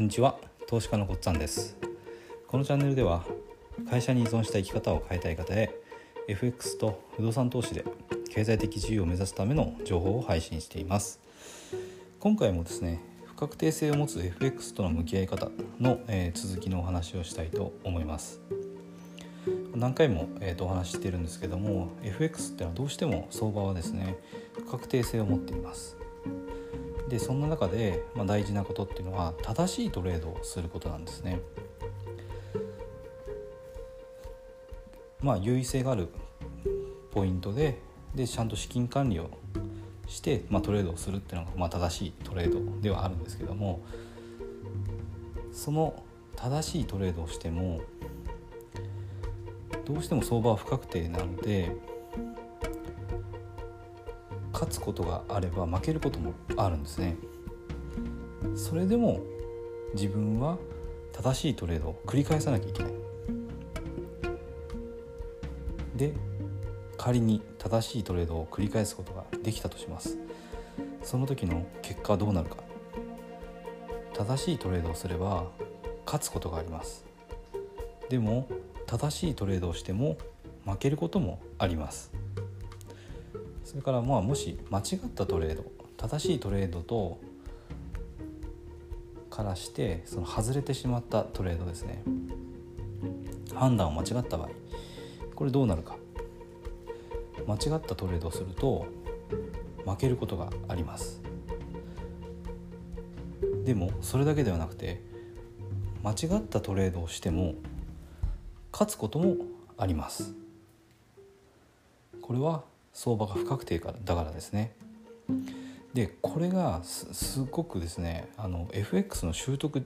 こんにちは。投資家のこっつぁんです。このチャンネルでは会社に依存した生き方を変えたい方へ FX と不動産投資で経済的自由を目指すための情報を配信しています。今回もですね不確定性を持つ FX との向き合い方の、えー、続きのお話をしたいと思います。何回も、えー、とお話ししてるんですけども FX ってのはどうしても相場はですね不確定性を持っています。でそんな中で、まあ、大事なことっていうのは正しいトレードをすることなんですね。まあ優位性があるポイントででちゃんと資金管理をして、まあ、トレードをするっていうのが、まあ、正しいトレードではあるんですけどもその正しいトレードをしてもどうしても相場は不確定なので勝つことがあれば負けることもあるんですね。それでも自分は正しいトレードを繰り返さなきゃいけない。で仮に正しいトレードを繰り返すことができたとします。その時の結果はどうなるか。正しいトレードをすれば勝つことがあります。でも正しいトレードをしても負けることもあります。それからまあもし間違ったトレード正しいトレードとからしてその外れてしまったトレードですね。判断を間違った場合これどうなるか。間違ったトレードをすると負けることがあります。でもそれだけではなくて間違ったトレードをしても勝つこともあります。これは相場が不確定からだからですね。でこれがすごくですねあの FX の習得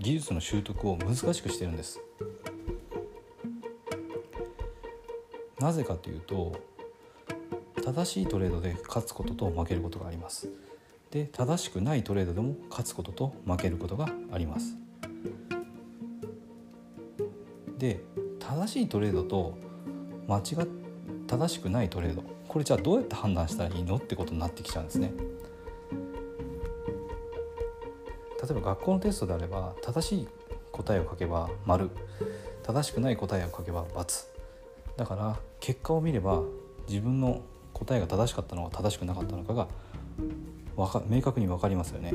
技術の習得を難しくしてるんです。なぜかというと正しいトレードで勝つことと負けることがあります。で正しくないトレードでも勝つことと負けることがあります。で正しいトレードと間違っ正しくないトレード。これじゃあどうやって判断したらいいのってことになってきちゃうんですね。例えば学校のテストであれば正しい答えを書けば丸。正しくない答えを書けば×だから結果を見れば自分の答えが正しかったのか正しくなかったのかがか明確に分かりますよね。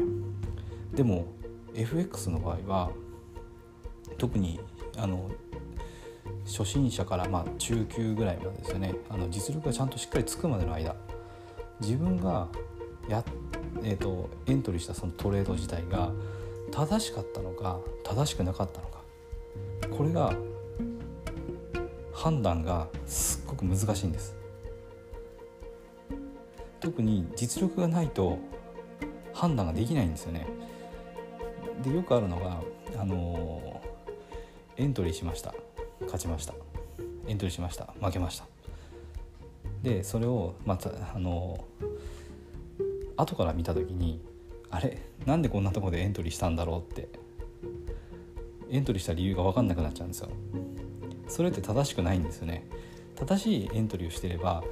でも FX の場合は特にあの初心者からまあ中級ぐらいまでですよね。あの実力がちゃんとしっかりつくまでの間。自分がや、えーと、エントリーしたそのトレード自体が正しかったのか正しくなかったのか。これが判断がすっごく難しいんです。特に実力がないと判断ができないんですよね。でよくあるのがあのエントリーしました。勝ちました。エントリーしました。負けました。でそれをまたあの後から見た時にあれ？なんでこんなとこでエントリーしたんだろうってエントリーした理由が分かんなくなっちゃうんですよ。それって正しくないんですよね。正しいエントリーをしてれば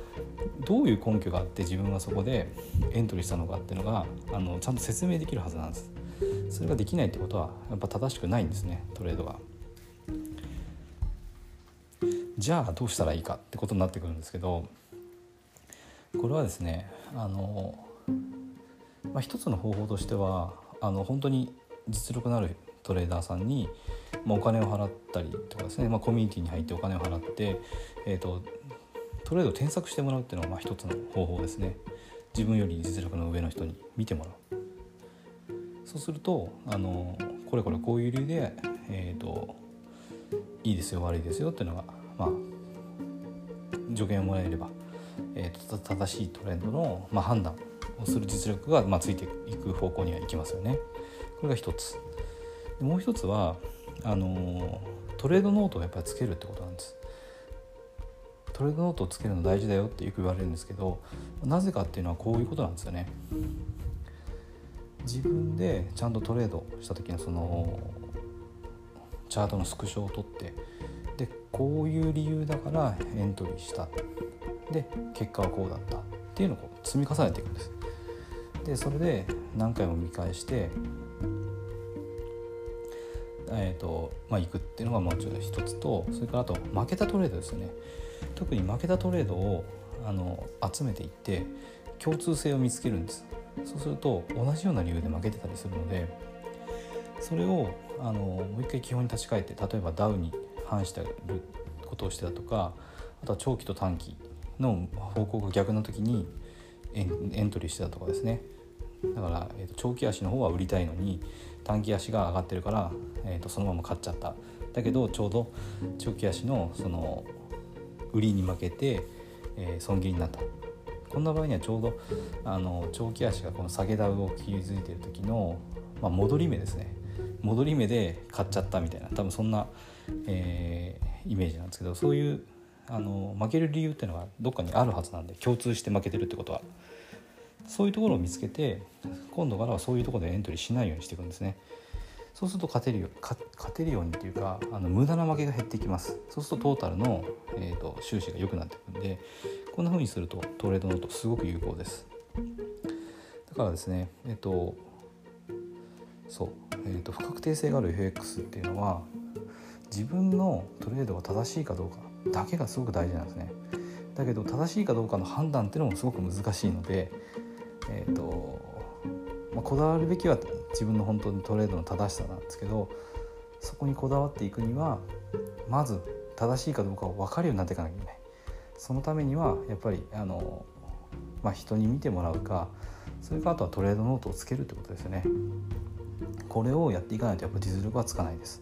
どういう根拠があって自分がそこでエントリーしたのかっていうのがあのちゃんと説明できるはずなんです。それができないってことはやっぱ正しくないんですねトレードが。じゃあどうしたらいいかってことになってくるんですけどこれはですねあの、まあ、一つの方法としてはあの本当に実力のあるトレーダーさんに、まあ、お金を払ったりとかですね、まあ、コミュニティに入ってお金を払って、えーと、トレードを添削してもらうっていうのがまあ一つの方法ですね。自分より実力の上の人に見てもらう。そうするとあのこれこれこういう理由で、えーといいですよ悪いですよっていうのがまあ、助言をもらえれば、えーと、正しいトレンドの、まあ、判断をする実力が、まあ、ついていく方向にはいきますよね。これが一つ。もう一つはあのトレードノートをやっぱりつけるってことなんです。トレードノートをつけるの大事だよってよく言われるんですけどなぜかっていうのはこういうことなんですよね。自分でちゃんとトレードした時のそのチャートのスクショを取ってでこういう理由だからエントリーした。で結果はこうだったっていうのをこう積み重ねていくんです。でそれで何回も見返してえーとまあ、行くっていうのがもうちょっと一つとそれからあと負けたトレードですよね。特に負けたトレードをあの集めていって共通性を見つけるんです。そうすると同じような理由で負けてたりするのでそれをあのもう一回基本に立ち返って例えばダウに反してることをしてたとかあとは長期と短期の方向が逆の時にエントリーしてたとかですね。だから、えーと、長期足の方は売りたいのに短期足が上がってるから、えーと、そのまま買っちゃった。だけどちょうど長期足のその売りに負けて、えー、損切りになった。こんな場合にはちょうどあの長期足がこの下げダウを築いている時の、まあ、戻り目ですね。戻り目で買っちゃったみたいな多分そんな、えー、イメージなんですけどそういうあの負ける理由っていうのがどっかにあるはずなんで共通して負けてるってことは。そういうところを見つけて今度からはそういうところでエントリーしないようにしていくんですね。そうすると勝てるよ勝てるようにっていうかあの無駄な負けが減ってきます。そうするとトータルの、えーと、収支が良くなっていくんでこんな風にするとトレードノートすごく有効です。だからですねえっ、ー、とそう、えーと不確定性がある FX っていうのは自分のトレードが正しいかどうかだけがすごく大事なんですね。だけど正しいかどうかの判断っていうのもすごく難しいのでえーとまあ、こだわるべきは自分の本当にトレードの正しさなんですけどそこにこだわっていくにはまず正しいかどうかを分かるようになっていかなきゃいけない。そのためにはやっぱりあの、まあ、人に見てもらうかそれかあとはトレードノートをつけるってことですよね。これをやっていかないとやっぱ実力はつかないです。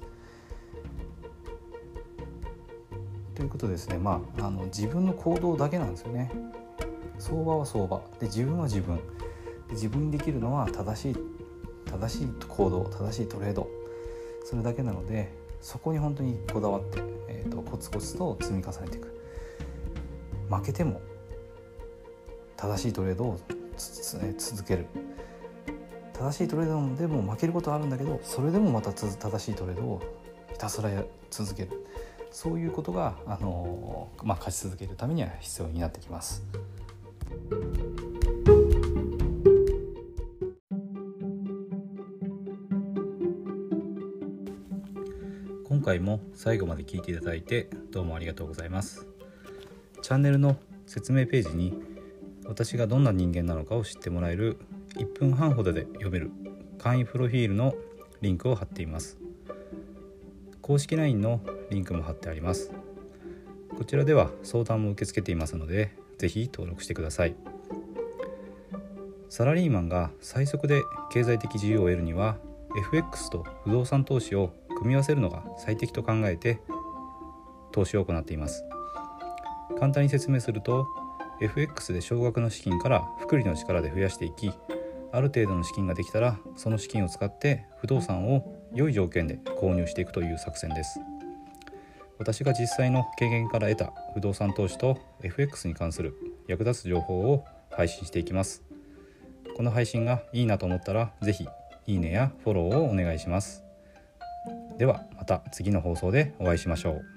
ということですね。まああの自分の行動だけなんですよね。相場は相場。で自分は自分。で自分にできるのは正しい正しい行動正しいトレード。それだけなのでそこに本当にこだわって、えーと、コツコツと積み重ねていく。負けても正しいトレードを続ける。正しいトレードでも負けることはあるんだけどそれでもまた正しいトレードをひたすら続けるそういうことが、あのまあ、勝ち続けるためには必要になってきます。今回も最後まで聞いていただいてどうもありがとうございますチャンネルの説明ページに私がどんな人間なのかを知ってもらえる1分半ほどで読める簡易プロフィールのリンクを貼っています。公式 LINE のリンクも貼ってあります。こちらでは相談も受け付けていますのでぜひ登録してください。サラリーマンが最速で経済的自由を得るには FX と不動産投資を組み合わせるのが最適と考えて投資を行っています。簡単に説明すると FX で少額の資金から複利の力で増やしていきある程度の資金ができたらその資金を使って不動産を良い条件で購入していくという作戦です。私が実際の経験から得た不動産投資と FX に関する役立つ情報を配信していきます。この配信がいいなと思ったら是非いいねやフォローをお願いします。ではまた次の放送でお会いしましょう。